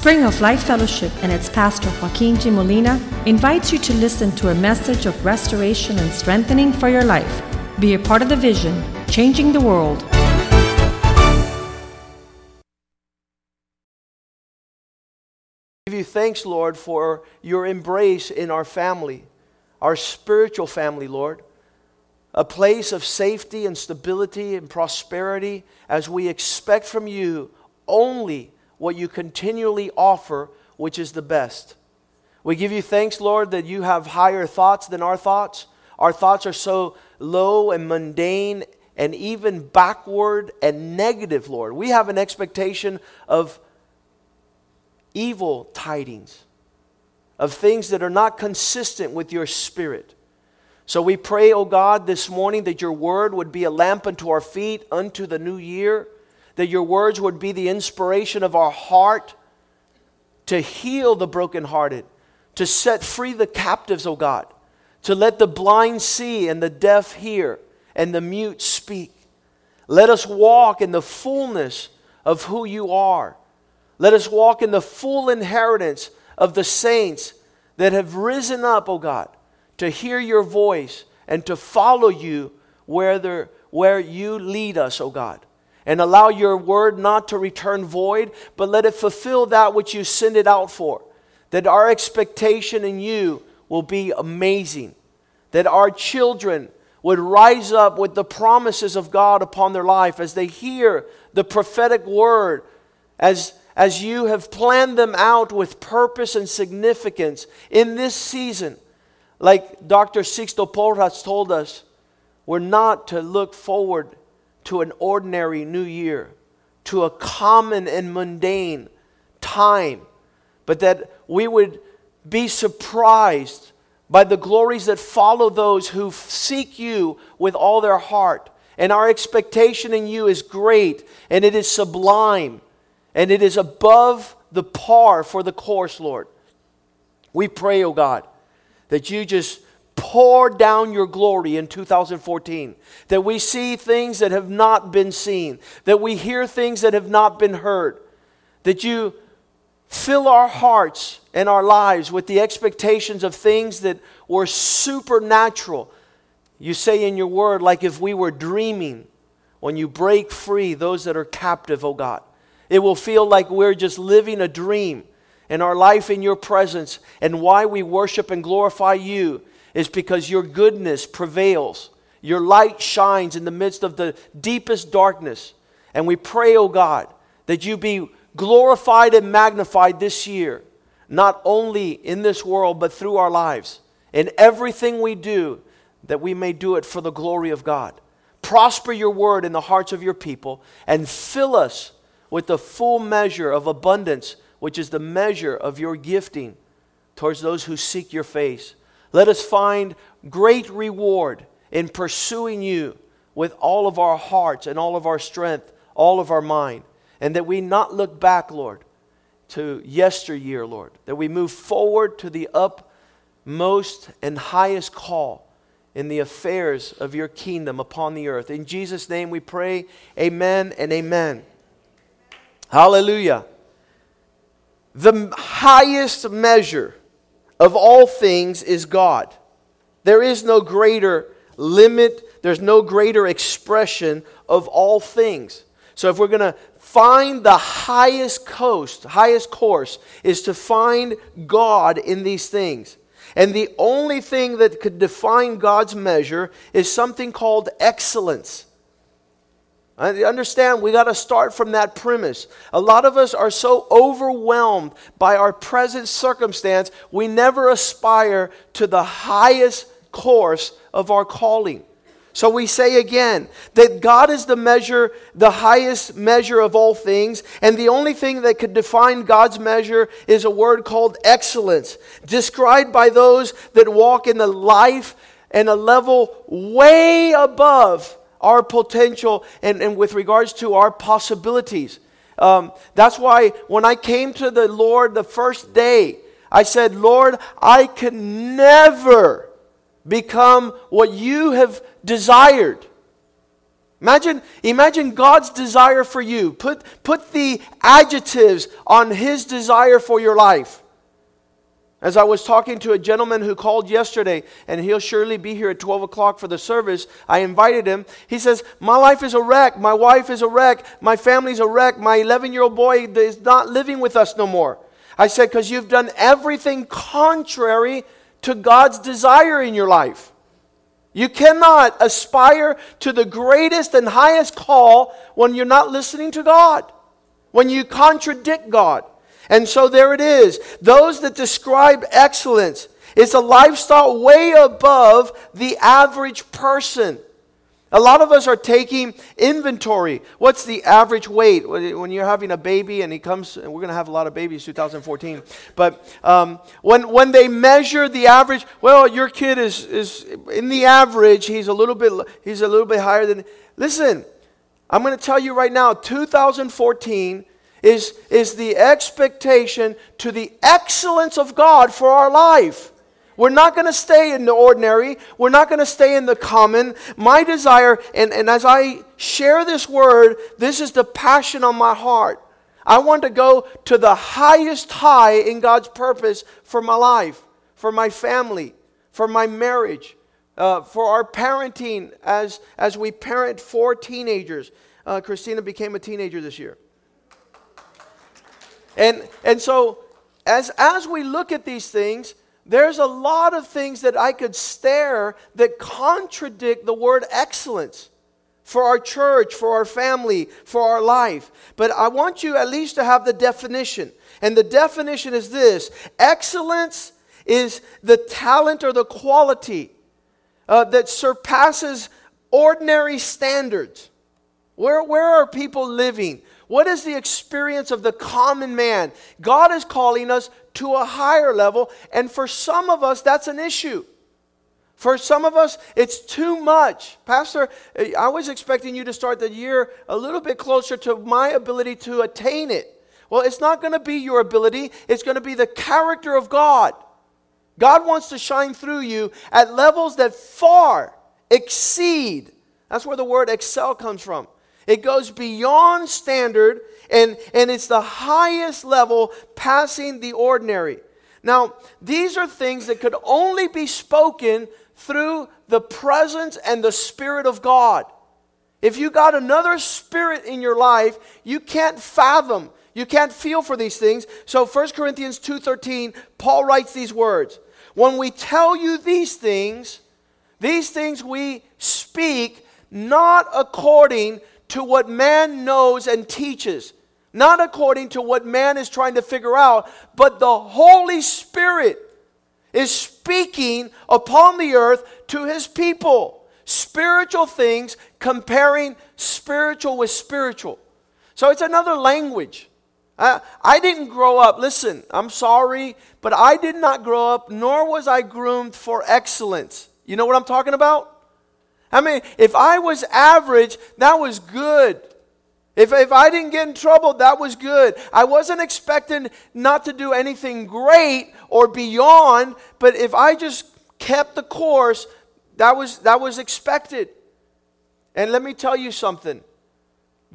Spring of Life Fellowship and its pastor Joaquin G. Molina invites you to listen to a message of restoration and strengthening for your life. Be a part of the vision, changing the world. give you thanks, Lord, for your embrace in our family, our spiritual family, Lord. A place of safety and stability and prosperity as we expect from you only what you continually offer, which is the best. We give you thanks, Lord, that you have higher thoughts than our thoughts. Our thoughts are so low and mundane and even backward and negative, Lord. We have an expectation of evil tidings, of things that are not consistent with your spirit. So we pray, O God, this morning that your word would be a lamp unto our feet unto the new year, that your words would be the inspiration of our heart to heal the brokenhearted, to set free the captives, O God, to let the blind see and the deaf hear and the mute speak. Let us walk in the fullness of who you are let us walk in the full inheritance of the saints that have risen up, O God, to hear your voice and to follow you where, where you lead us, O God. And allow your word not to return void, but let it fulfill that which you send it out for. That our expectation in you will be amazing. That our children would rise up with the promises of God upon their life as they hear the prophetic word, as as you have planned them out with purpose and significance in this season. Like Dr. Sixto Porras told us, we're not to look forward to an ordinary new year, to a common and mundane time, but that we would be surprised by the glories that follow those who seek you with all their heart. And our expectation in you is great and it is sublime and it is above the par for the course, Lord. We pray, oh God, that you just pour down your glory in 2014. That we see things that have not been seen, that we hear things that have not been heard, that you fill our hearts and our lives with the expectations of things that were supernatural. You say in your word, like if we were dreaming, when you break free those that are captive, oh God. It will feel like we're just living a dream. And our life in your presence and why we worship and glorify you is because your goodness prevails. Your light shines in the midst of the deepest darkness. And we pray, O oh God, that you be glorified and magnified this year, not only in this world, but through our lives. In everything we do, that we may do it for the glory of God. Prosper your word in the hearts of your people and fill us with the full measure of abundance, which is the measure of your gifting towards those who seek your face. Let us find great reward in pursuing you with all of our hearts and all of our strength, all of our mind, and that we not look back, Lord, to yesteryear, Lord, that we move forward to the upmost and highest call in the affairs of your kingdom upon the earth. In Jesus' name we pray, amen and amen. Hallelujah. The highest measure of all things is God. There is no greater limit, there's no greater expression of all things. So if we're going to find the highest coast, highest course is to find God in these things. And the only thing that could define God's measure is something called excellence. Understand we got to start from that premise. A lot of us are so overwhelmed by our present circumstance, we never aspire to the highest course of our calling. So we say again that God is the measure, the highest measure of all things, and the only thing that could define God's measure is a word called excellence, described by those that walk in the life and a level way above our potential and, and with regards to our possibilities. Um, that's why when I came to the Lord the first day, I said, Lord, I can never become what you have desired. Imagine, imagine God's desire for you. Put, put the adjectives on His desire for your life. As I was talking to a gentleman who called yesterday, and he'll surely be here at 12 o'clock for the service, I invited him. He says, My life is a wreck. My wife is a wreck. My family's a wreck. My 11 year old boy is not living with us no more. I said, Because you've done everything contrary to God's desire in your life. You cannot aspire to the greatest and highest call when you're not listening to God, when you contradict God. And so there it is. Those that describe excellence is a lifestyle way above the average person. A lot of us are taking inventory. What's the average weight when you're having a baby and he comes? And we're going to have a lot of babies 2014. But um, when when they measure the average, well, your kid is is in the average. He's a little bit he's a little bit higher than. Listen, I'm going to tell you right now. 2014 is is the expectation to the excellence of God for our life. We're not going to stay in the ordinary. We're not going to stay in the common. My desire, and, and as I share this word, this is the passion on my heart. I want to go to the highest high in God's purpose for my life, for my family, for my marriage, uh, for our parenting as, as we parent four teenagers. Uh, Christina became a teenager this year. And, and so, as, as we look at these things, there's a lot of things that I could stare that contradict the word excellence for our church, for our family, for our life. But I want you at least to have the definition. And the definition is this excellence is the talent or the quality uh, that surpasses ordinary standards. Where, where are people living? What is the experience of the common man? God is calling us to a higher level, and for some of us, that's an issue. For some of us, it's too much. Pastor, eh, I was expecting you to start the year a little bit closer to my ability to attain it. Well, it's not going to be your ability, it's going to be the character of God. God wants to shine through you at levels that far exceed. That's where the word excel comes from. It goes beyond standard and, and it's the highest level passing the ordinary. Now, these are things that could only be spoken through the presence and the Spirit of God. If you got another spirit in your life, you can't fathom, you can't feel for these things. So 1 Corinthians 2:13, Paul writes these words. When we tell you these things, these things we speak not according to what man knows and teaches, not according to what man is trying to figure out, but the Holy Spirit is speaking upon the earth to his people. Spiritual things comparing spiritual with spiritual. So it's another language. I, I didn't grow up, listen, I'm sorry, but I did not grow up, nor was I groomed for excellence. You know what I'm talking about? I mean, if I was average, that was good. If, if I didn't get in trouble, that was good. I wasn't expecting not to do anything great or beyond, but if I just kept the course, that was, that was expected. And let me tell you something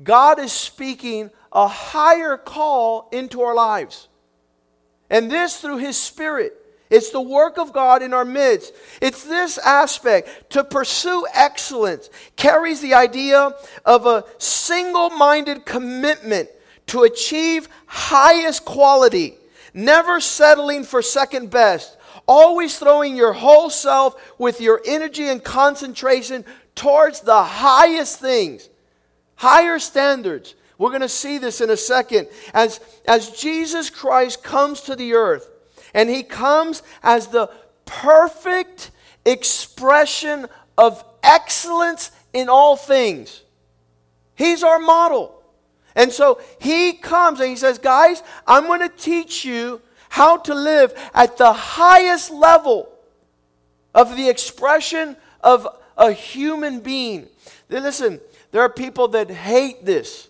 God is speaking a higher call into our lives. And this through His Spirit. It's the work of God in our midst. It's this aspect. To pursue excellence carries the idea of a single minded commitment to achieve highest quality, never settling for second best, always throwing your whole self with your energy and concentration towards the highest things, higher standards. We're going to see this in a second. As, as Jesus Christ comes to the earth, and he comes as the perfect expression of excellence in all things. He's our model. And so he comes and he says, Guys, I'm going to teach you how to live at the highest level of the expression of a human being. Listen, there are people that hate this.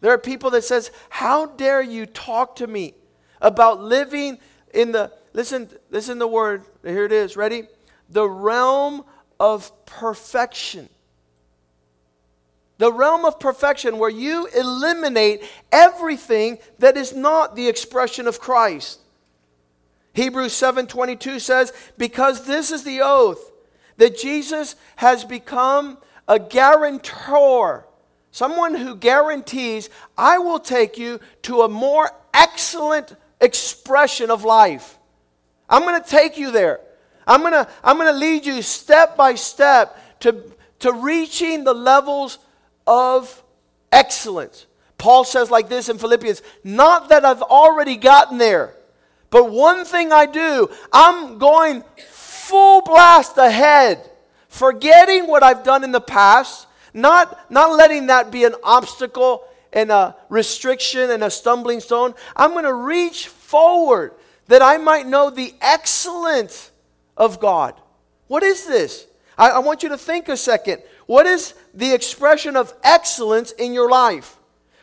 There are people that says, "How dare you talk to me about living in the, listen, listen the word. Here it is. Ready? The realm of perfection. The realm of perfection where you eliminate everything that is not the expression of Christ. Hebrews 7:22 says, "Because this is the oath that Jesus has become a guarantor, someone who guarantees, I will take you to a more excellent expression of life. I'm going to take you there. I'm going to I'm going to lead you step by step to to reaching the levels of excellence. Paul says like this in Philippians, not that I've already gotten there, but one thing I do, I'm going full blast ahead, forgetting what I've done in the past, not, not letting that be an obstacle and a restriction and a stumbling stone. I'm going to reach forward that I might know the excellence of God. What is this? I, I want you to think a second. What is the expression of excellence in your life?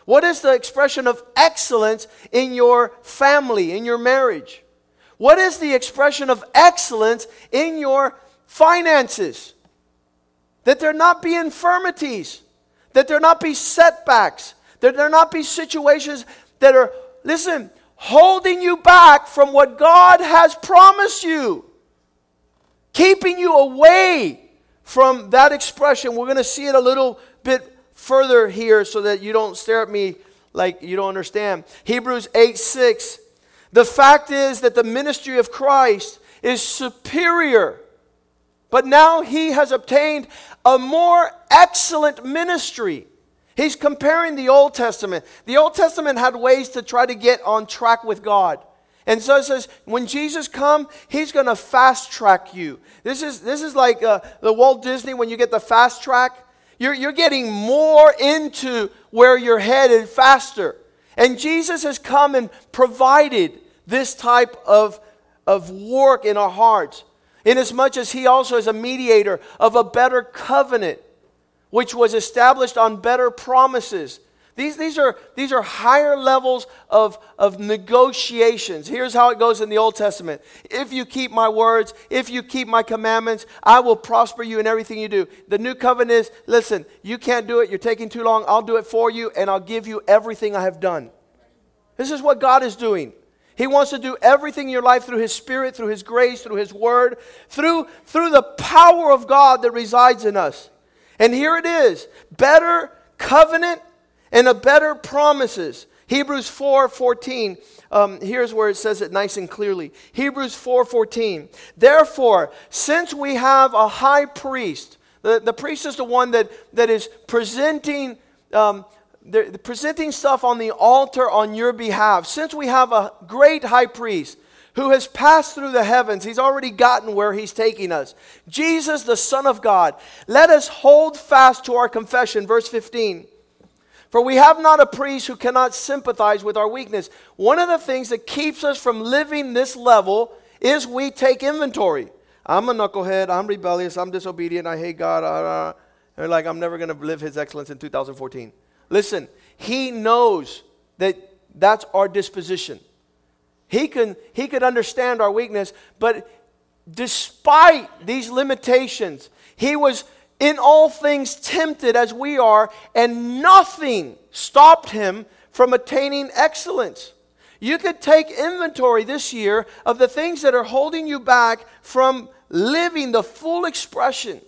What is the expression of excellence in your family, in your marriage? What is the expression of excellence in your finances? That there not be infirmities, that there not be setbacks, that there not be situations that are, listen, holding you back from what God has promised you, keeping you away from that expression. We're going to see it a little bit further here so that you don't stare at me like you don't understand. Hebrews 8 6. The fact is that the ministry of Christ is superior, but now he has obtained a more excellent ministry. He's comparing the Old Testament. The Old Testament had ways to try to get on track with God. And so it says, when Jesus come, he's going to fast track you. This is, this is like uh, the Walt Disney when you get the fast track. You're, you're getting more into where you're headed faster. And Jesus has come and provided this type of, of work in our hearts, inasmuch as he also is a mediator of a better covenant, which was established on better promises. These, these, are, these are higher levels of, of negotiations. Here's how it goes in the Old Testament If you keep my words, if you keep my commandments, I will prosper you in everything you do. The new covenant is listen, you can't do it, you're taking too long, I'll do it for you, and I'll give you everything I have done. This is what God is doing. He wants to do everything in your life through His Spirit, through His grace, through His Word, through, through the power of God that resides in us. And here it is better covenant and a better promises. Hebrews 4 14. Um, here's where it says it nice and clearly. Hebrews 4 14. Therefore, since we have a high priest, the, the priest is the one that, that is presenting. Um, presenting stuff on the altar on your behalf. Since we have a great high priest who has passed through the heavens, he's already gotten where he's taking us. Jesus, the Son of God, let us hold fast to our confession. Verse 15. For we have not a priest who cannot sympathize with our weakness. One of the things that keeps us from living this level is we take inventory. I'm a knucklehead. I'm rebellious. I'm disobedient. I hate God. Uh, they're like, I'm never going to live His excellence in 2014. Listen, He knows that that's our disposition. He can He could understand our weakness, but despite these limitations, He was in all things tempted as we are, and nothing stopped him from attaining excellence. You could take inventory this year of the things that are holding you back from living the full expression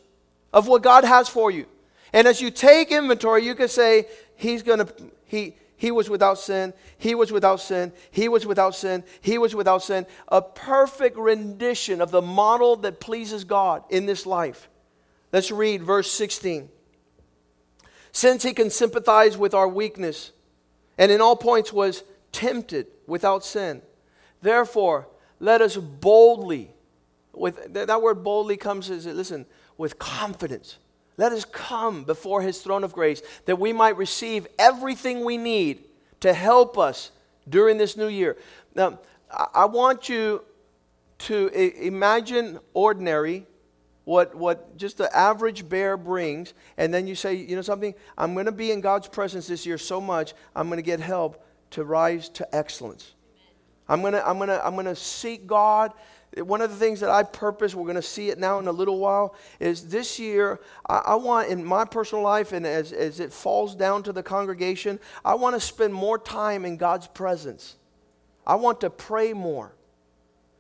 of what God has for you. And as you take inventory, you could say, He's going to, He, he was without sin. He was without sin. He was without sin. He was without sin. A perfect rendition of the model that pleases God in this life. Let's read verse 16. Since he can sympathize with our weakness, and in all points was tempted without sin, therefore let us boldly, with that word boldly comes as listen, with confidence. Let us come before his throne of grace that we might receive everything we need to help us during this new year. Now, I want you to imagine ordinary what, what just the average bear brings, and then you say, you know something, I'm going to be in God's presence this year so much, I'm going to get help to rise to excellence. I'm going to, I'm going to, I'm going to seek God. One of the things that I purpose, we're going to see it now in a little while, is this year, I, I, want in my personal life and as, as it falls down to the congregation, I want to spend more time in God's presence. I want to pray more.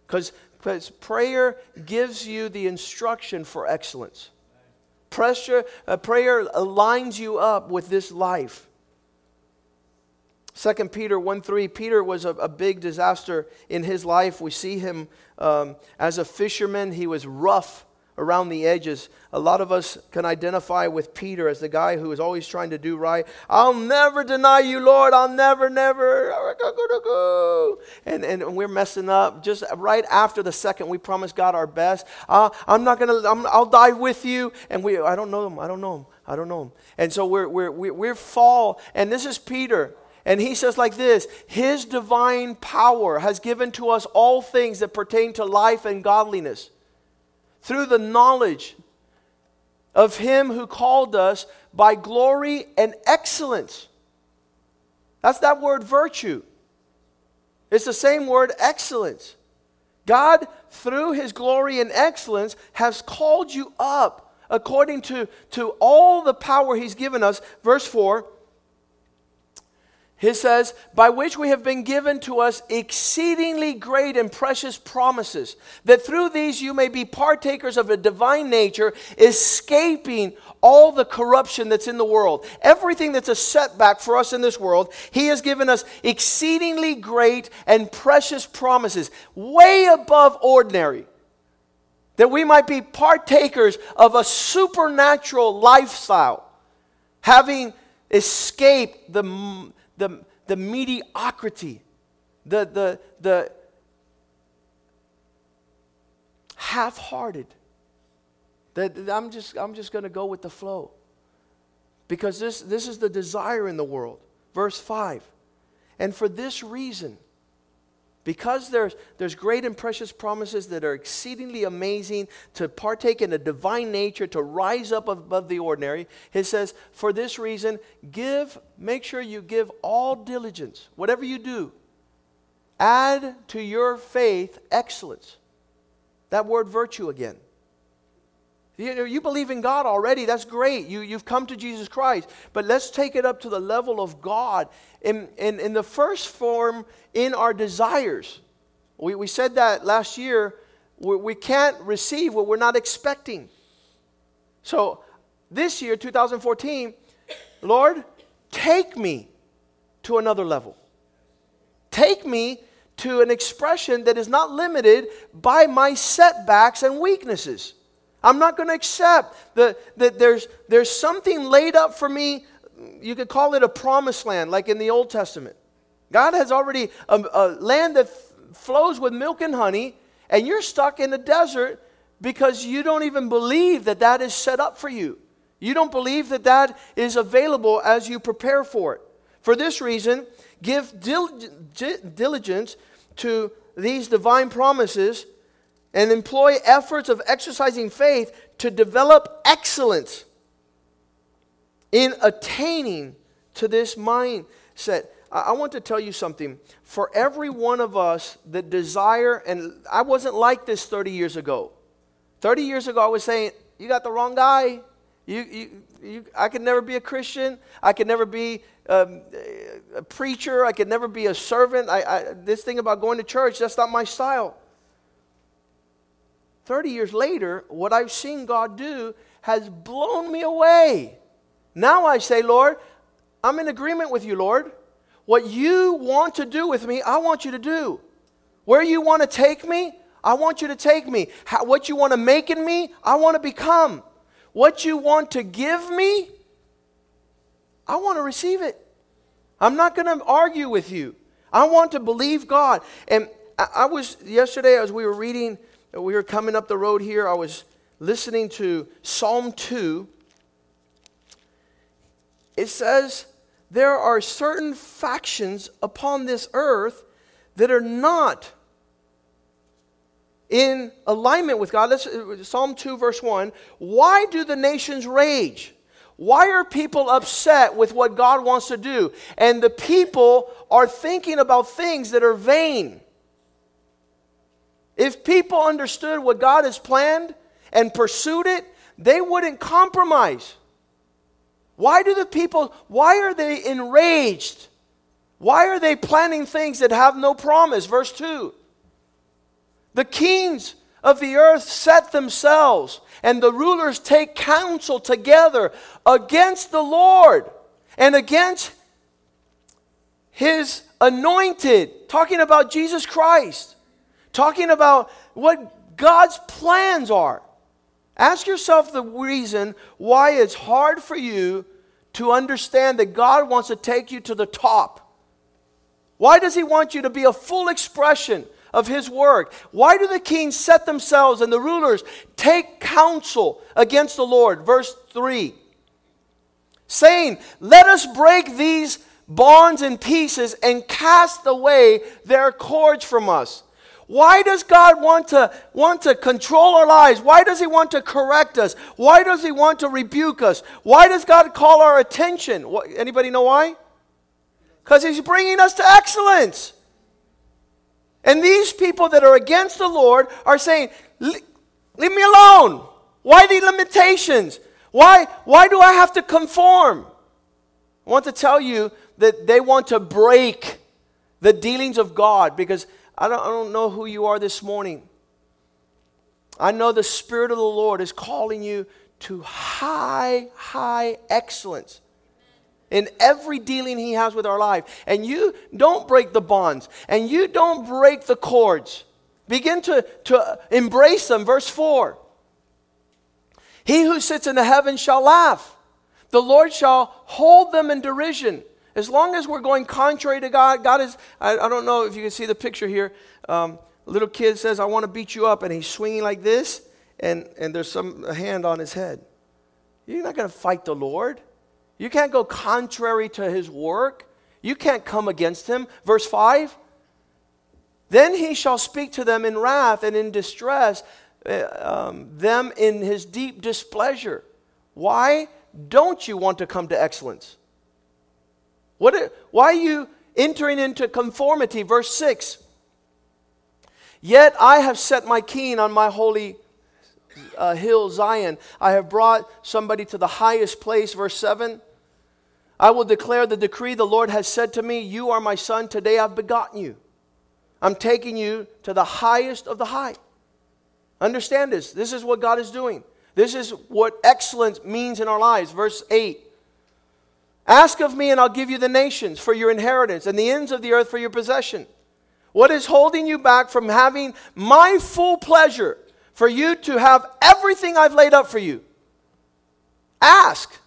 Because prayer gives you the instruction for excellence. Pressure, uh, prayer aligns you up with this life. 2 Peter 1 3, Peter was a, a, big disaster in his life. We see him um, as a fisherman, he was rough around the edges. A lot of us can identify with Peter as the guy who is always trying to do right. I'll never deny you, Lord. I'll never, never. And, and we're messing up. Just right after the second, we promise God our best. Uh, I'm not going to, I'll die with you. And we, I don't know him. I don't know him. I don't know him. And so we're, we're, we're, we're fall. And this is Peter. And he says, like this His divine power has given to us all things that pertain to life and godliness through the knowledge of Him who called us by glory and excellence. That's that word virtue. It's the same word excellence. God, through His glory and excellence, has called you up according to, to all the power He's given us. Verse 4 he says, by which we have been given to us exceedingly great and precious promises, that through these you may be partakers of a divine nature, escaping all the corruption that's in the world. Everything that's a setback for us in this world, He has given us exceedingly great and precious promises, way above ordinary, that we might be partakers of a supernatural lifestyle, having escaped the the, the mediocrity, the, the, the half hearted. That I'm just, I'm just going to go with the flow. Because this, this is the desire in the world. Verse 5. And for this reason, because there's, there's great and precious promises that are exceedingly amazing to partake in a divine nature, to rise up above the ordinary, he says, for this reason, give, make sure you give all diligence, whatever you do, add to your faith excellence. That word virtue again. You, you believe in God already, that's great. You, you've come to Jesus Christ. But let's take it up to the level of God. In, in, in the first form, in our desires. We, we said that last year. We, we can't receive what we're not expecting. So this year, 2014, Lord, take me to another level. Take me to an expression that is not limited by my setbacks and weaknesses. I'm not going to accept that, that there's, there's something laid up for me. You could call it a promised land, like in the Old Testament. God has already a, um, a land that f- flows with milk and honey, and you're stuck in the desert because you don't even believe that that is set up for you. You don't believe that that is available as you prepare for it. For this reason, give dil- diligence to these divine promises and employ efforts of exercising faith to develop excellence in attaining to this mindset. I want to tell you something. For every one of us that desire, and I wasn't like this 30 years ago. 30 years ago, I was saying, You got the wrong guy. You, you, you, I could never be a Christian. I could never be um, a preacher. I could never be a servant. I, I, this thing about going to church, that's not my style. 30 years later, what I've seen God do has blown me away. Now I say, Lord, I'm in agreement with you, Lord. What you want to do with me, I want you to do. Where you want to take me, I want you to take me. How, what you want to make in me, I want to become. What you want to give me, I want to receive it. I'm not going to argue with you. I want to believe God. And I, I was, yesterday, as we were reading we were coming up the road here, I was listening to Psalm 2. It says, There are certain factions upon this earth that are not in alignment with God. That's uh, Psalm 2, verse 1. Why do the nations rage? Why are people upset with what God wants to do? And the people are thinking about things that are vain. If people understood what God has planned and pursued it, they wouldn't compromise. Why do the people, why are they enraged? Why are they planning things that have no promise? Verse 2. The kings of the earth set themselves, and the rulers take counsel together against the Lord and against his anointed, talking about Jesus Christ, talking about what God's plans are. Ask yourself the reason why it's hard for you to understand that God wants to take you to the top. Why does He want you to be a full expression of His work? Why do the kings set themselves and the rulers take counsel against the Lord? Verse 3 saying, Let us break these bonds in pieces and cast away their cords from us. Why does God want to, want to control our lives? Why does He want to correct us? Why does He want to rebuke us? Why does God call our attention? What, anybody know why? Because He's bringing us to excellence. And these people that are against the Lord are saying, Leave me alone. Why the limitations? Why, why do I have to conform? I want to tell you that they want to break the dealings of God because I don't, I don't know who you are this morning. I know the Spirit of the Lord is calling you to high, high excellence in every dealing He has with our life. And you don't break the bonds and you don't break the cords. Begin to, to embrace them. Verse 4 He who sits in the heavens shall laugh, the Lord shall hold them in derision. As long as we're going contrary to God, God is, I, I don't know if you can see the picture here. Um, little kid says, I want to beat you up, and he's swinging like this, and, and there's some hand on his head. You're not going to fight the Lord. You can't go contrary to his work. You can't come against him. Verse 5 Then he shall speak to them in wrath and in distress, uh, um, them in his deep displeasure. Why don't you want to come to excellence? What, why are you entering into conformity? Verse 6 Yet I have set my king on my holy uh, hill, Zion. I have brought somebody to the highest place. Verse 7 I will declare the decree the Lord has said to me, You are my son, today I've begotten you. I'm taking you to the highest of the high. Understand this. This is what God is doing. This is what excellence means in our lives. Verse 8 Ask of me, and I'll give you the nations for your inheritance and the ends of the earth for your possession. What is holding you back from having my full pleasure for you to have everything I've laid up for you? Ask.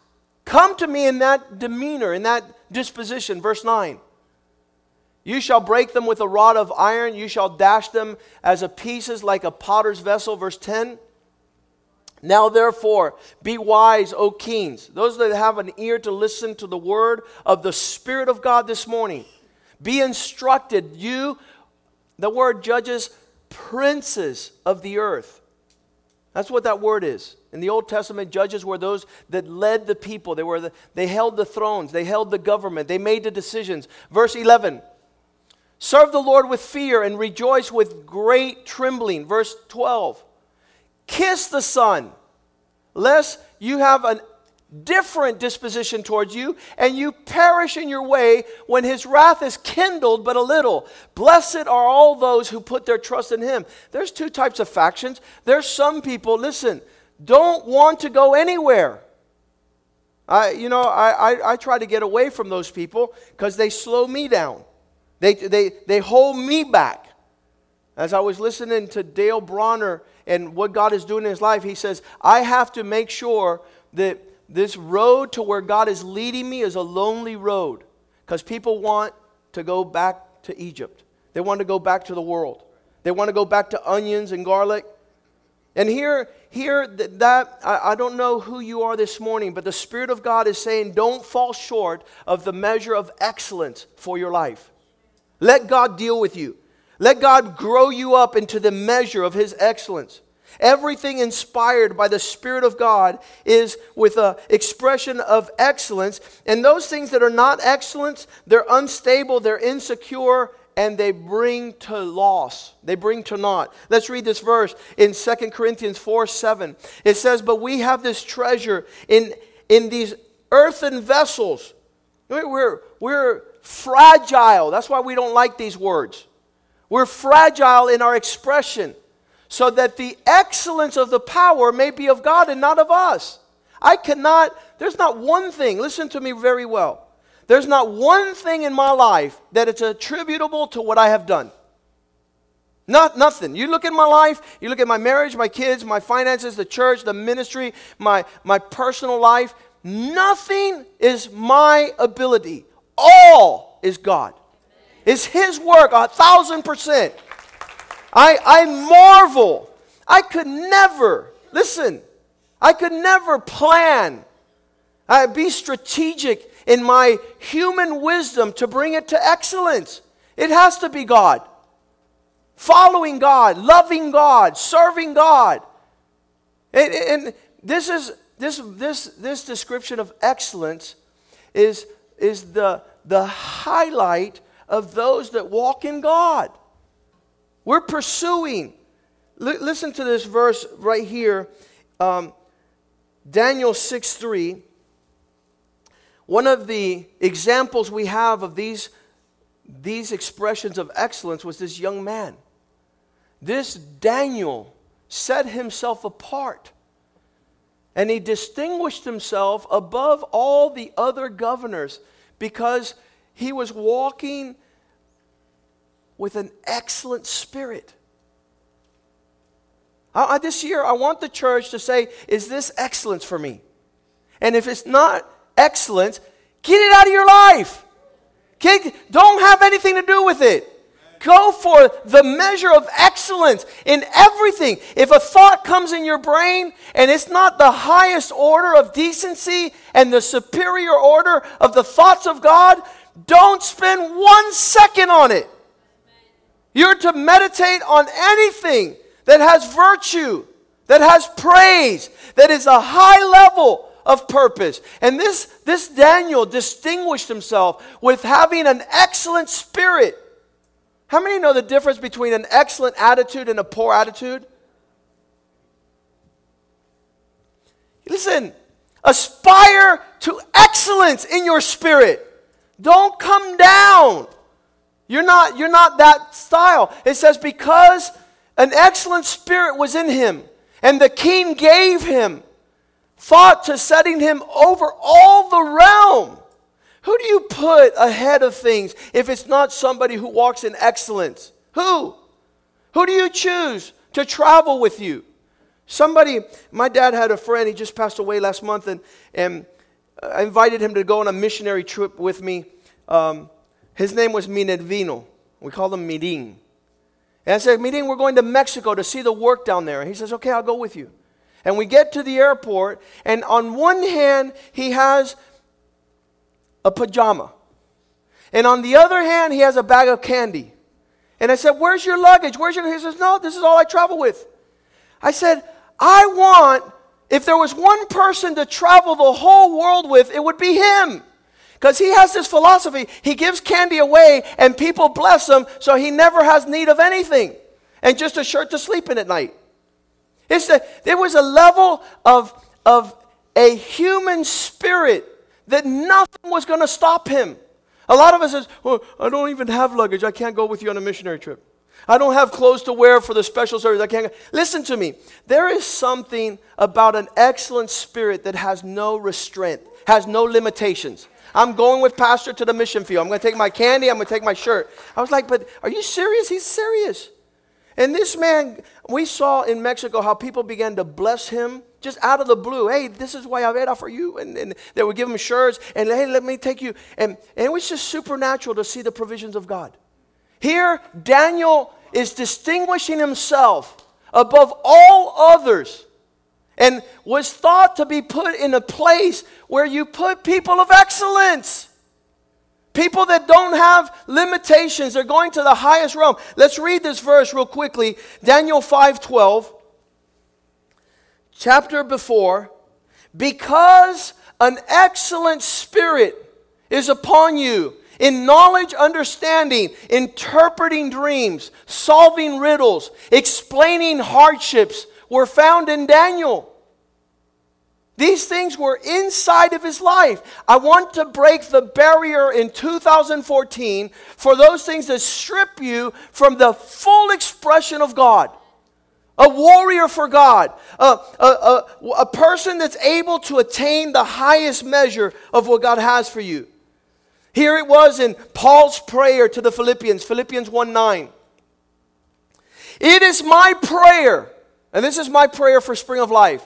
Come to me in that demeanor, in that disposition. Verse 9. You shall break them with a rod of iron, you shall dash them as a pieces like a potter's vessel. Verse 10. Now, therefore, be wise, O kings, those that have an ear to listen to the word of the Spirit of God this morning. Be instructed, you, the word judges, princes of the earth. That's what that word is. In the Old Testament, judges were those that led the people. They, were the, they held the thrones, they held the government, they made the decisions. Verse 11 Serve the Lord with fear and rejoice with great trembling. Verse 12 Kiss the Son, lest you have a different disposition towards you, and you perish in your way when his wrath is kindled but a little. Blessed are all those who put their trust in him. There's two types of factions. There's some people, listen, don't want to go anywhere. I, you know, I, I, I try to get away from those people because they slow me down. They, they, they hold me back. As I was listening to Dale Bronner and what God is doing in his life, he says, I have to make sure that this road to where God is leading me is a lonely road because people want to go back to Egypt. They want to go back to the world. They want to go back to onions and garlic. And here, here that I, I don't know who you are this morning, but the Spirit of God is saying, don't fall short of the measure of excellence for your life. Let God deal with you. Let God grow you up into the measure of His excellence. Everything inspired by the Spirit of God is with an expression of excellence. And those things that are not excellence, they're unstable, they're insecure, and they bring to loss. They bring to naught. Let's read this verse in 2 Corinthians 4 7. It says, But we have this treasure in, in these earthen vessels. We're, we're fragile. That's why we don't like these words. We're fragile in our expression so that the excellence of the power may be of God and not of us. I cannot, there's not one thing, listen to me very well. There's not one thing in my life that it's attributable to what I have done. Not nothing. You look at my life, you look at my marriage, my kids, my finances, the church, the ministry, my, my personal life. Nothing is my ability. All is God. It's His work, a thousand percent. I, I marvel. I could never, listen, I could never plan. I be strategic in my human wisdom to bring it to excellence. It has to be God. Following God, loving God, serving God. And, and this is this this this description of excellence is is the the highlight of those that walk in God. We're pursuing. L- listen to this verse right here. Um, Daniel 6 3. One of the examples we have of these, these expressions of excellence was this young man. This Daniel set himself apart and he distinguished himself above all the other governors because he was walking with an excellent spirit. I, this year, I want the church to say, Is this excellence for me? And if it's not excellence, get it out of your life. don't have anything to do with it. Go for the measure of excellence in everything. If a thought comes in your brain and it's not the highest order of decency and the superior order of the thoughts of God, don't spend one second on it. You're to meditate on anything that has virtue, that has praise, that is a high level of purpose. And this, this Daniel distinguished himself with having an excellent spirit. How many know the difference between an excellent attitude and a poor attitude? Listen, aspire to excellence in your spirit. Don't come down. You're not, you're not that style. It says, because an excellent spirit was in him, and the king gave him thought to setting him over all the realm. Who do you put ahead of things if it's not somebody who walks in excellence? Who? Who do you choose to travel with you? Somebody, my dad had a friend, he just passed away last month, and, and I invited him to go on a missionary trip with me. Um, his name was Minervino. We called him Mirin. And I said, Mirin, we're going to Mexico to see the work down there. And he says, okay, I'll go with you. And we get to the airport, and on one hand, he has a pajama. And on the other hand, he has a bag of candy. And I said, Where's your luggage? Where's your. He says, No, this is all I travel with. I said, I want, if there was one person to travel the whole world with, it would be him. Because he has this philosophy. He gives candy away and people bless him so he never has need of anything and just a shirt to sleep in at night. It's a, there was a level of, of a human spirit that nothing was going to stop him. A lot of us says, well, oh, I don't even have luggage. I can't go with you on a missionary trip. I don't have clothes to wear for the special service. I can't. Listen to me. There is something about an excellent spirit that has no restraint, has no limitations. I'm going with Pastor to the mission field. I'm going to take my candy. I'm going to take my shirt. I was like, but are you serious? He's serious. And this man, we saw in Mexico how people began to bless him just out of the blue. Hey, this is why I read for you. And, and they would give him shirts and hey, let me take you. And, and it was just supernatural to see the provisions of God. Here, Daniel is distinguishing himself above all others and was thought to be put in a place where you put people of excellence. People that don't have limitations, they're going to the highest realm. Let's read this verse real quickly. Daniel 5:12. Chapter before, because an excellent spirit is upon you in knowledge, understanding, interpreting dreams, solving riddles, explaining hardships were found in Daniel. These things were inside of his life. I want to break the barrier in 2014 for those things that strip you from the full expression of God. A warrior for God, a, a, a, a person that's able to attain the highest measure of what God has for you. Here it was in Paul's prayer to the Philippians, Philippians 1 9. It is my prayer, and this is my prayer for Spring of Life,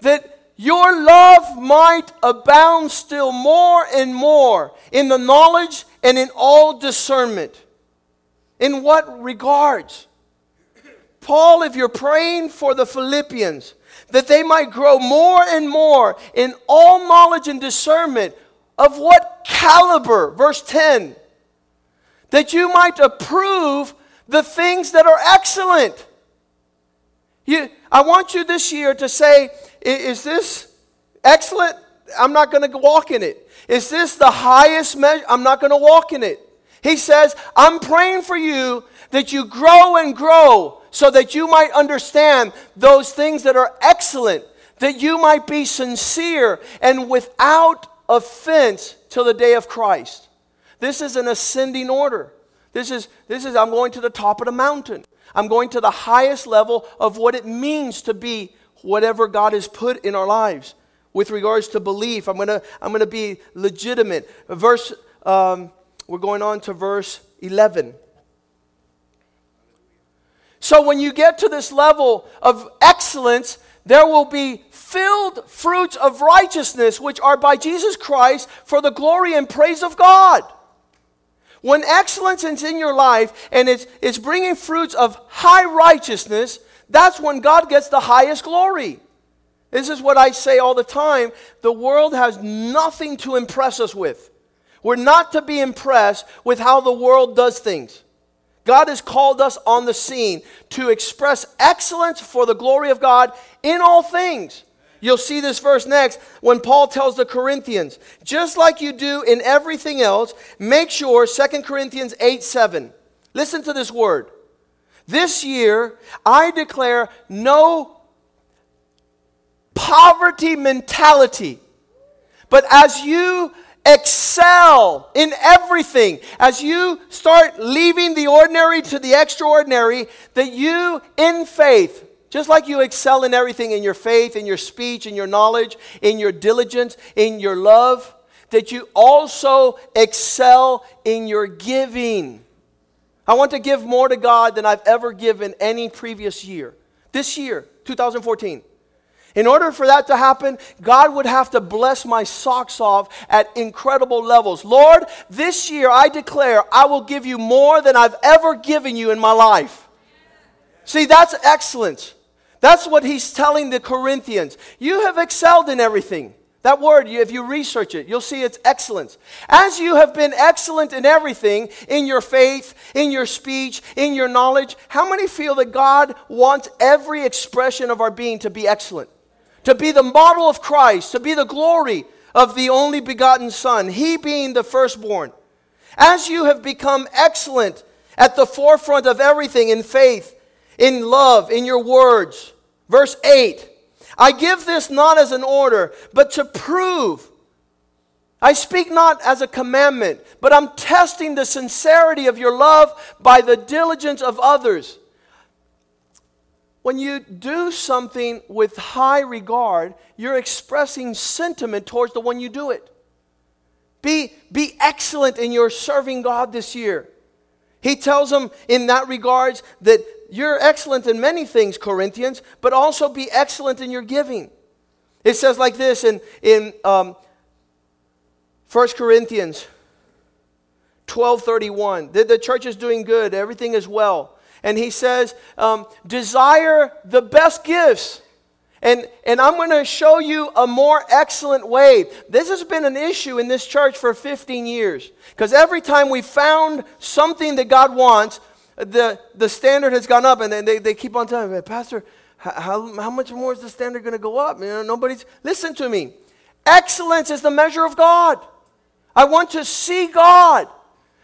that your love might abound still more and more in the knowledge and in all discernment. In what regards? Paul, if you're praying for the Philippians, that they might grow more and more in all knowledge and discernment, of what caliber? Verse 10 that you might approve the things that are excellent. You, I want you this year to say, is this excellent? I'm not going to walk in it. Is this the highest measure? I'm not going to walk in it. He says, I'm praying for you that you grow and grow so that you might understand those things that are excellent, that you might be sincere and without offense till the day of Christ. This is an ascending order. This is, this is I'm going to the top of the mountain. I'm going to the highest level of what it means to be whatever God has put in our lives. With regards to belief, I'm going to I'm to be legitimate. Verse, um, we're going on to verse 11. So when you get to this level of excellence, there will be filled fruits of righteousness, which are by Jesus Christ for the glory and praise of God. When excellence is in your life and it's, it's bringing fruits of high righteousness, that's when God gets the highest glory. This is what I say all the time. The world has nothing to impress us with. We're not to be impressed with how the world does things. God has called us on the scene to express excellence for the glory of God in all things. You'll see this verse next when Paul tells the Corinthians, just like you do in everything else, make sure, 2 Corinthians 8 7. Listen to this word. This year, I declare no poverty mentality, but as you excel in everything, as you start leaving the ordinary to the extraordinary, that you, in faith, just like you excel in everything in your faith, in your speech, in your knowledge, in your diligence, in your love, that you also excel in your giving. I want to give more to God than I've ever given any previous year. This year, 2014. In order for that to happen, God would have to bless my socks off at incredible levels. Lord, this year I declare I will give you more than I've ever given you in my life. See, that's excellence. That's what he's telling the Corinthians. You have excelled in everything. That word, if you research it, you'll see it's excellence. As you have been excellent in everything, in your faith, in your speech, in your knowledge, how many feel that God wants every expression of our being to be excellent? To be the model of Christ, to be the glory of the only begotten Son, He being the firstborn. As you have become excellent at the forefront of everything in faith, in love, in your words. Verse 8 I give this not as an order, but to prove. I speak not as a commandment, but I'm testing the sincerity of your love by the diligence of others. When you do something with high regard, you're expressing sentiment towards the one you do it. Be, be excellent in your serving God this year. He tells them in that regards that you're excellent in many things, Corinthians, but also be excellent in your giving. It says like this in, in um, 1 Corinthians 12.31. The, the church is doing good. Everything is well. And he says, um, desire the best gifts. And, and I'm going to show you a more excellent way. This has been an issue in this church for 15 years. Because every time we found something that God wants, the, the standard has gone up, and they, they keep on telling me, Pastor, how, how much more is the standard going to go up? You know, nobody's, listen to me. Excellence is the measure of God. I want to see God.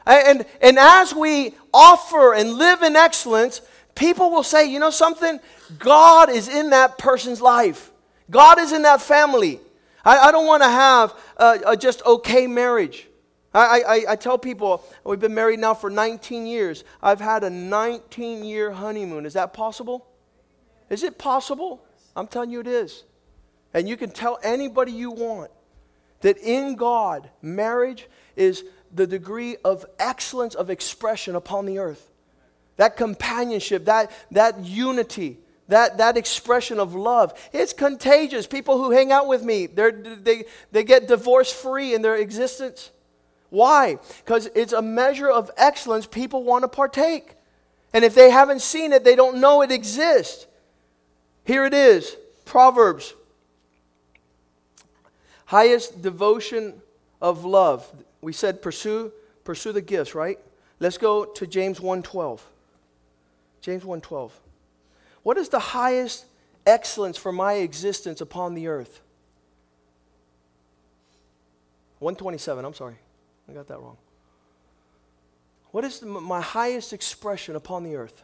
And, and as we offer and live in excellence, people will say, you know something? God is in that person's life. God is in that family. I, I don't want to have a, a, just okay marriage. I, I, I tell people, we've been married now for 19 years. I've had a 19 year honeymoon. Is that possible? Is it possible? I'm telling you it is. And you can tell anybody you want that in God, marriage is the degree of excellence of expression upon the earth. That companionship, that, that unity, that, that expression of love. It's contagious. People who hang out with me, they they, get divorce free in their existence. Why? Because it's a measure of excellence people want to partake. And if they haven't seen it, they don't know it exists. Here it is Proverbs. Highest devotion of love. We said pursue, pursue the gifts, right? Let's go to James 1:12. James 1:12. What is the highest excellence for my existence upon the earth? 127, I'm sorry. I got that wrong. What is the, my highest expression upon the earth?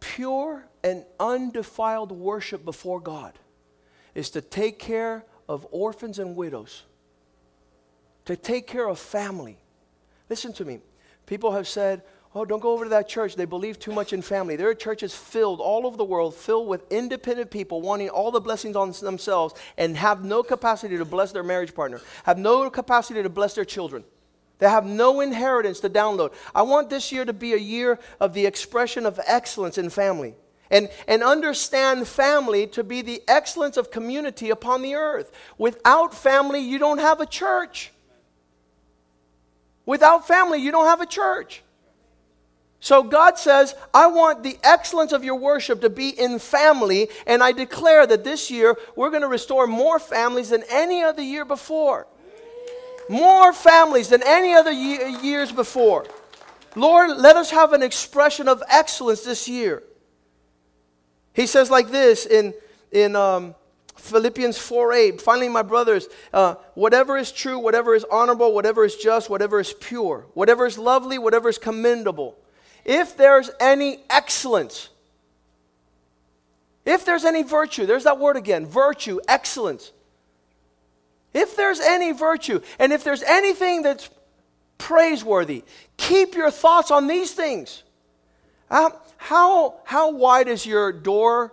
Pure and undefiled worship before God is to take care of orphans and widows, to take care of family. Listen to me. People have said, oh, don't go over to that church. They believe too much in family. There are churches filled all over the world, filled with independent people wanting all the blessings on themselves and have no capacity to bless their marriage partner, have no capacity to bless their children. They have no inheritance to download. I want this year to be a year of the expression of excellence in family. And, and understand family to be the excellence of community upon the earth. Without family, you don't have a church. Without family, you don't have a church. So God says, I want the excellence of your worship to be in family, and I declare that this year we're going to restore more families than any other year before. More families than any other years before. Lord, let us have an expression of excellence this year. He says like this in, in um, Philippians 4 8. Finally, my brothers, uh, whatever is true, whatever is honorable, whatever is just, whatever is pure, whatever is lovely, whatever is commendable if there's any excellence, if there's any virtue, there's that word again virtue, excellence. If there's any virtue, and if there's anything that's praiseworthy, keep your thoughts on these things. Uh, how, how wide is your door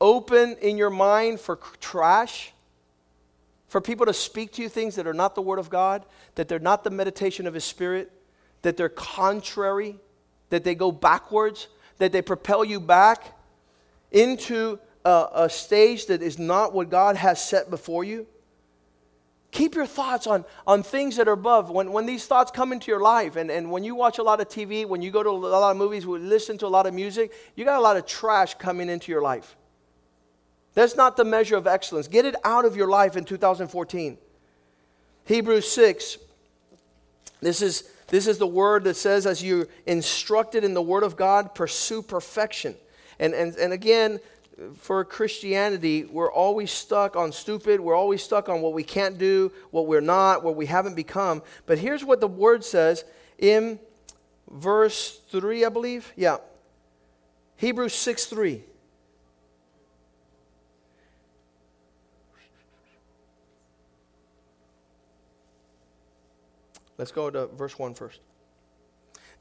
open in your mind for trash? For people to speak to you things that are not the Word of God, that they're not the meditation of His Spirit, that they're contrary that they go backwards, that they propel you back into a, a, stage that is not what God has set before you. Keep your thoughts on, on things that are above. When, when these thoughts come into your life, and, and when you watch a lot of TV, when you go to a lot of movies, we listen to a lot of music, you got a lot of trash coming into your life. That's not the measure of excellence. Get it out of your life in 2014. Hebrews 6. This is this is the word that says, as you're instructed in the word of God, pursue perfection. And, and, and again, for Christianity, we're always stuck on stupid. We're always stuck on what we can't do, what we're not, what we haven't become. But here's what the word says in verse 3, I believe. Yeah. Hebrews 6 3. Let's go to verse 1 first.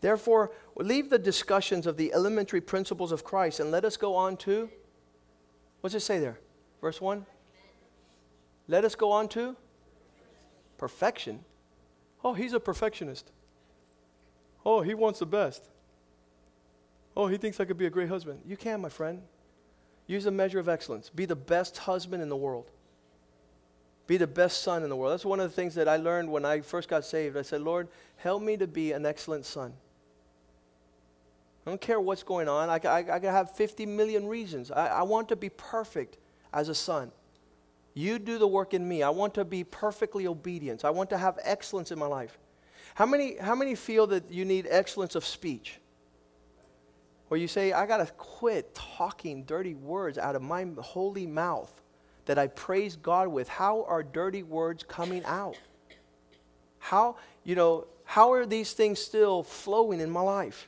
Therefore, leave the discussions of the elementary principles of Christ and let us go on to, what's it say there? Verse 1? Let us go on to perfection. Oh, he's a perfectionist. Oh, he wants the best. Oh, he thinks I could be a great husband. You can, my friend. Use a measure of excellence. Be the best husband in the world. Be the best son in the world. That's one of the things that I learned when I first got saved. I said, Lord, help me to be an excellent son. I don't care what's going on. I, I, I can have 50 million reasons. I, I want to be perfect as a son. You do the work in me. I want to be perfectly obedient. I want to have excellence in my life. How many, how many feel that you need excellence of speech? Where you say, I got to quit talking dirty words out of my holy mouth that I praise God with, how are dirty words coming out? How you know, how are these things still flowing in my life?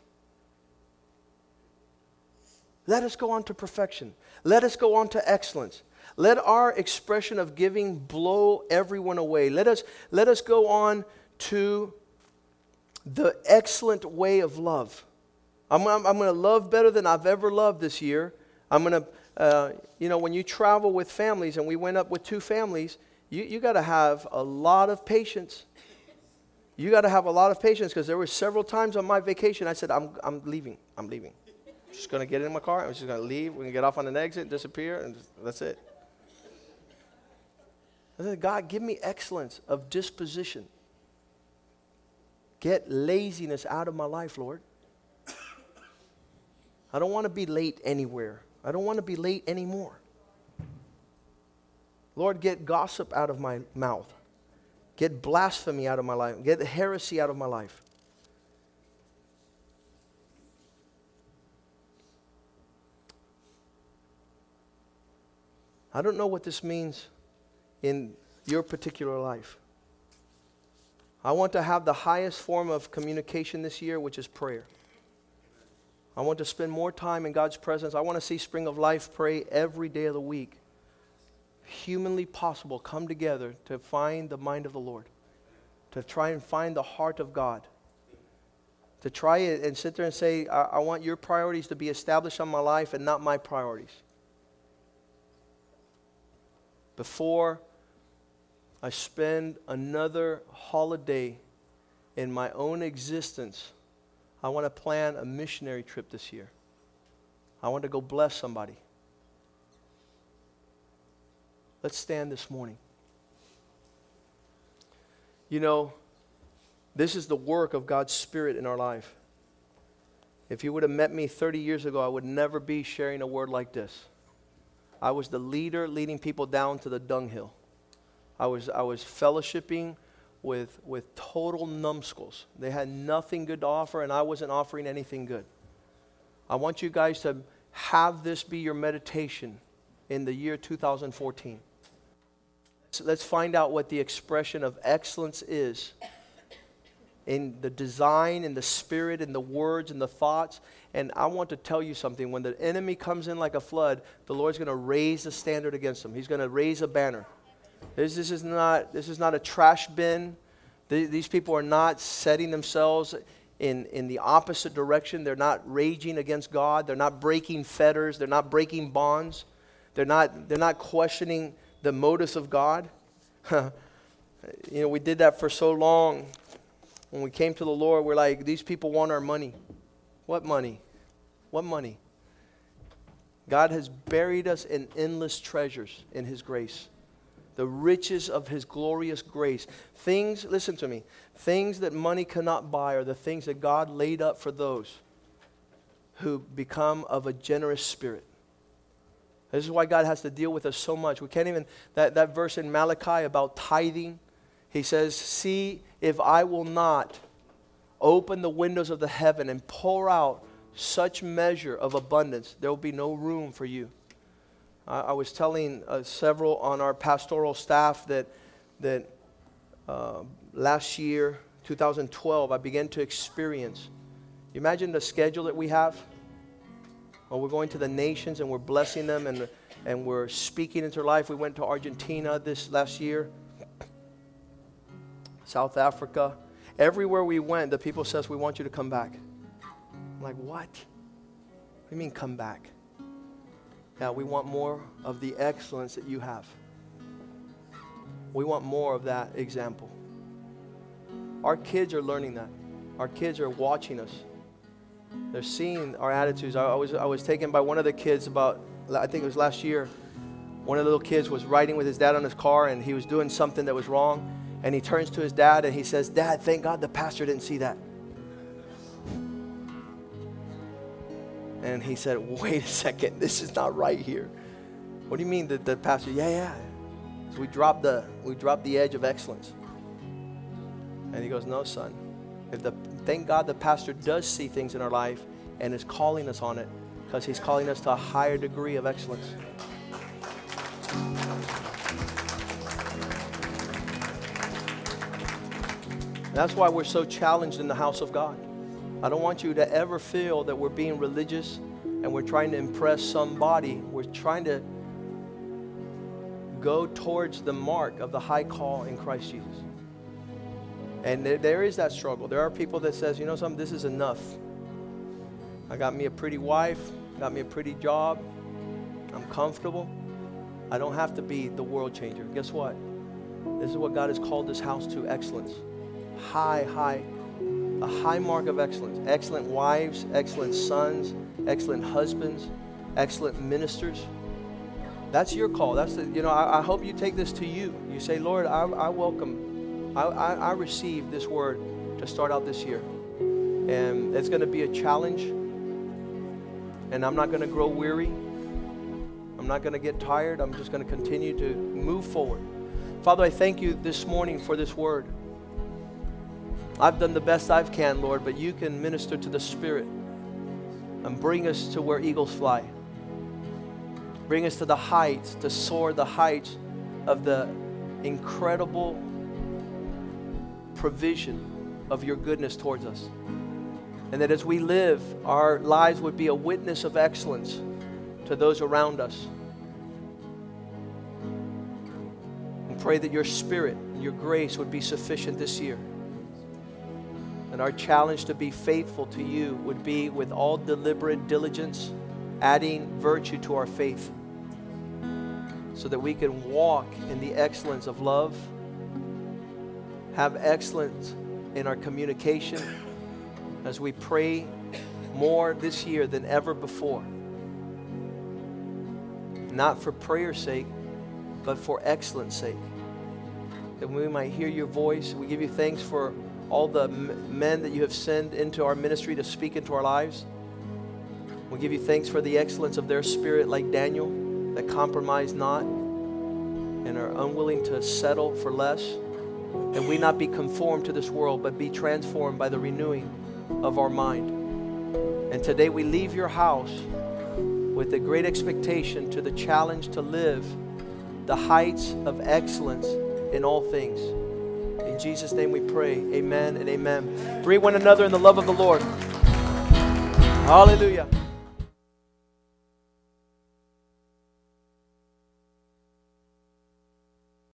Let us go on to perfection. Let us go on to excellence. Let our expression of giving blow everyone away. Let us, let us go on to the excellent way of love. I'm, I'm, I'm going to love better than I've ever loved this year. I'm going to, uh, you know, when you travel with families, and we went up with two families, you, you got to have a lot of patience. You got to have a lot of patience because there were several times on my vacation I said, I'm, I'm leaving. I'm leaving. I'm just going to get in my car. I'm just going to leave. We're going to get off on an exit, disappear, and just, that's it. I said, God, give me excellence of disposition. Get laziness out of my life, Lord. I don't want to be late anywhere. I don't want to be late anymore. Lord, get gossip out of my mouth. Get blasphemy out of my life. Get heresy out of my life. I don't know what this means in your particular life. I want to have the highest form of communication this year, which is prayer. I want to spend more time in God's presence. I want to see Spring of Life pray every day of the week. Humanly possible, come together to find the mind of the Lord, to try and find the heart of God, to try and sit there and say, I, I want your priorities to be established on my life and not my priorities. Before I spend another holiday in my own existence, I want to plan a missionary trip this year. I want to go bless somebody. Let's stand this morning. You know, this is the work of God's Spirit in our life. If you would have met me 30 years ago, I would never be sharing a word like this. I was the leader leading people down to the dunghill. I was, I was fellowshipping with, with total numbskulls. They had nothing good to offer, and I wasn't offering anything good. I want you guys to have this be your meditation in the year 2014. So let's find out what the expression of excellence is in the design, in the spirit, in the words, in the thoughts. And I want to tell you something. When the enemy comes in like a flood, the Lord's going to raise the standard against him. He's going to raise a banner. This, this, is, not, this is not a trash bin. these people are not setting themselves in, in the opposite direction. They're not raging against God. They're not breaking fetters. They're not breaking bonds. They're not, they're not questioning the motives of God. you know, we did that for so long. When we came to the Lord, we're like, these people want our money. What money? What money? God has buried us in endless treasures in His grace the riches of his glorious grace. Things, listen to me, things that money cannot buy are the things that God laid up for those who become of a generous spirit. This is why God has to deal with us so much. We can't even, that, that verse in Malachi about tithing, he says, See if I will not open the windows of the heaven and pour out such measure of abundance, there will be no room for you. I, was telling uh, several on our pastoral staff that, that uh, last year, 2012, I began to experience. You imagine the schedule that we have? Well, we're going to the nations and we're blessing them and, and we're speaking into life. We went to Argentina this last year, South Africa. Everywhere we went, the people says, we want you to come back. I'm like, what? What do you mean come back? Yeah, we want more of the excellence that you have. We want more of that example. Our kids are learning that. Our kids are watching us. They're seeing our attitudes. I, was, I was taken by one of the kids about, I think it was last year. One of the little kids was riding with his dad on his car and he was doing something that was wrong. And he turns to his dad and he says, Dad, thank God the pastor didn't see that. And he said, Wait a second, this is not right here. What do you mean that the pastor? Yeah, yeah. So we dropped the we dropped the edge of excellence. And he goes, No, son. If the thank God the pastor does see things in our life and is calling us on it, because he's calling us to a higher degree of excellence. That's why we're so challenged in the house of God. I don't want you to ever feel that we're being religious and we're trying to impress somebody. We're trying to go towards the mark of the high call in Christ Jesus. And there, there is that struggle. There are people that says, you know something, this is enough. I got me a pretty wife, got me a pretty job. I'm comfortable. I don't have to be the world changer. Guess what? This is what God has called this house to excellence. High, high, a high mark of excellence. Excellent wives, excellent sons, excellent husbands, excellent ministers. That's your call. That's the, you know, I, I hope you take this to you. You say, Lord, I, I welcome, I, I, I receive this word to start out this year. And it's going to be a challenge. And I'm not going to grow weary. I'm not going to get tired. I'm just going to continue to move forward. Father, I thank you this morning for this word. I've done the best I can, Lord, but you can minister to the Spirit and bring us to where eagles fly. Bring us to the heights, to soar the heights of the incredible provision of your goodness towards us. And that as we live, our lives would be a witness of excellence to those around us. And pray that your spirit and your grace would be sufficient this year. And our challenge to be faithful to you would be with all deliberate diligence, adding virtue to our faith so that we can walk in the excellence of love, have excellence in our communication as we pray more this year than ever before. Not for prayer's sake, but for excellence sake. That we might hear your voice. We give you thanks for all the men that you have sent into our ministry to speak into our lives. We give you thanks for the excellence of their spirit, like Daniel that compromise not and are unwilling to settle for less. And we not be conformed to this world, but be transformed by the renewing of our mind. And today we leave your house with a great expectation to the challenge to live the heights of excellence in all things. In Jesus' name we pray. Amen and amen. Greet one another in the love of the Lord. Hallelujah.